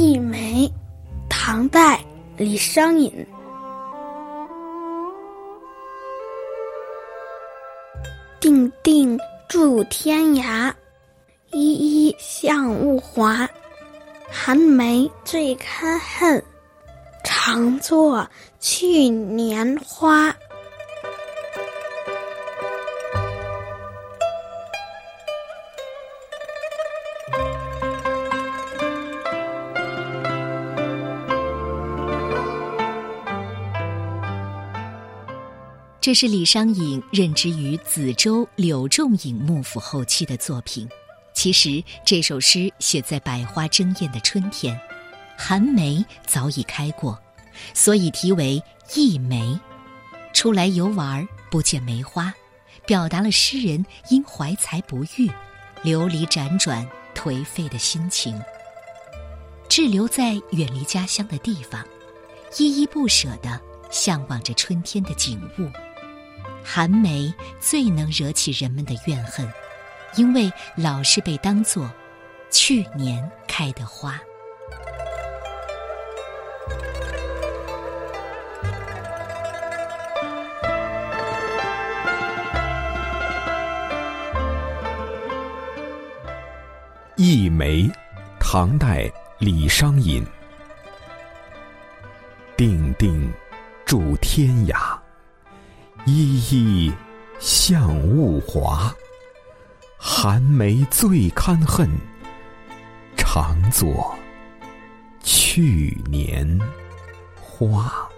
一枚，唐代李商隐。定定住天涯，依依向物华。寒梅最堪恨，常作去年花。这是李商隐任职于梓州柳仲颖幕府后期的作品。其实这首诗写在百花争艳的春天，寒梅早已开过，所以题为《忆梅》。出来游玩不见梅花，表达了诗人因怀才不遇，流离辗转、颓废的心情。滞留在远离家乡的地方，依依不舍地向往着春天的景物。寒梅最能惹起人们的怨恨，因为老是被当作去年开的花。《忆梅》，唐代李商隐。定定住天涯。依依向物华，寒梅最堪恨，常作去年花。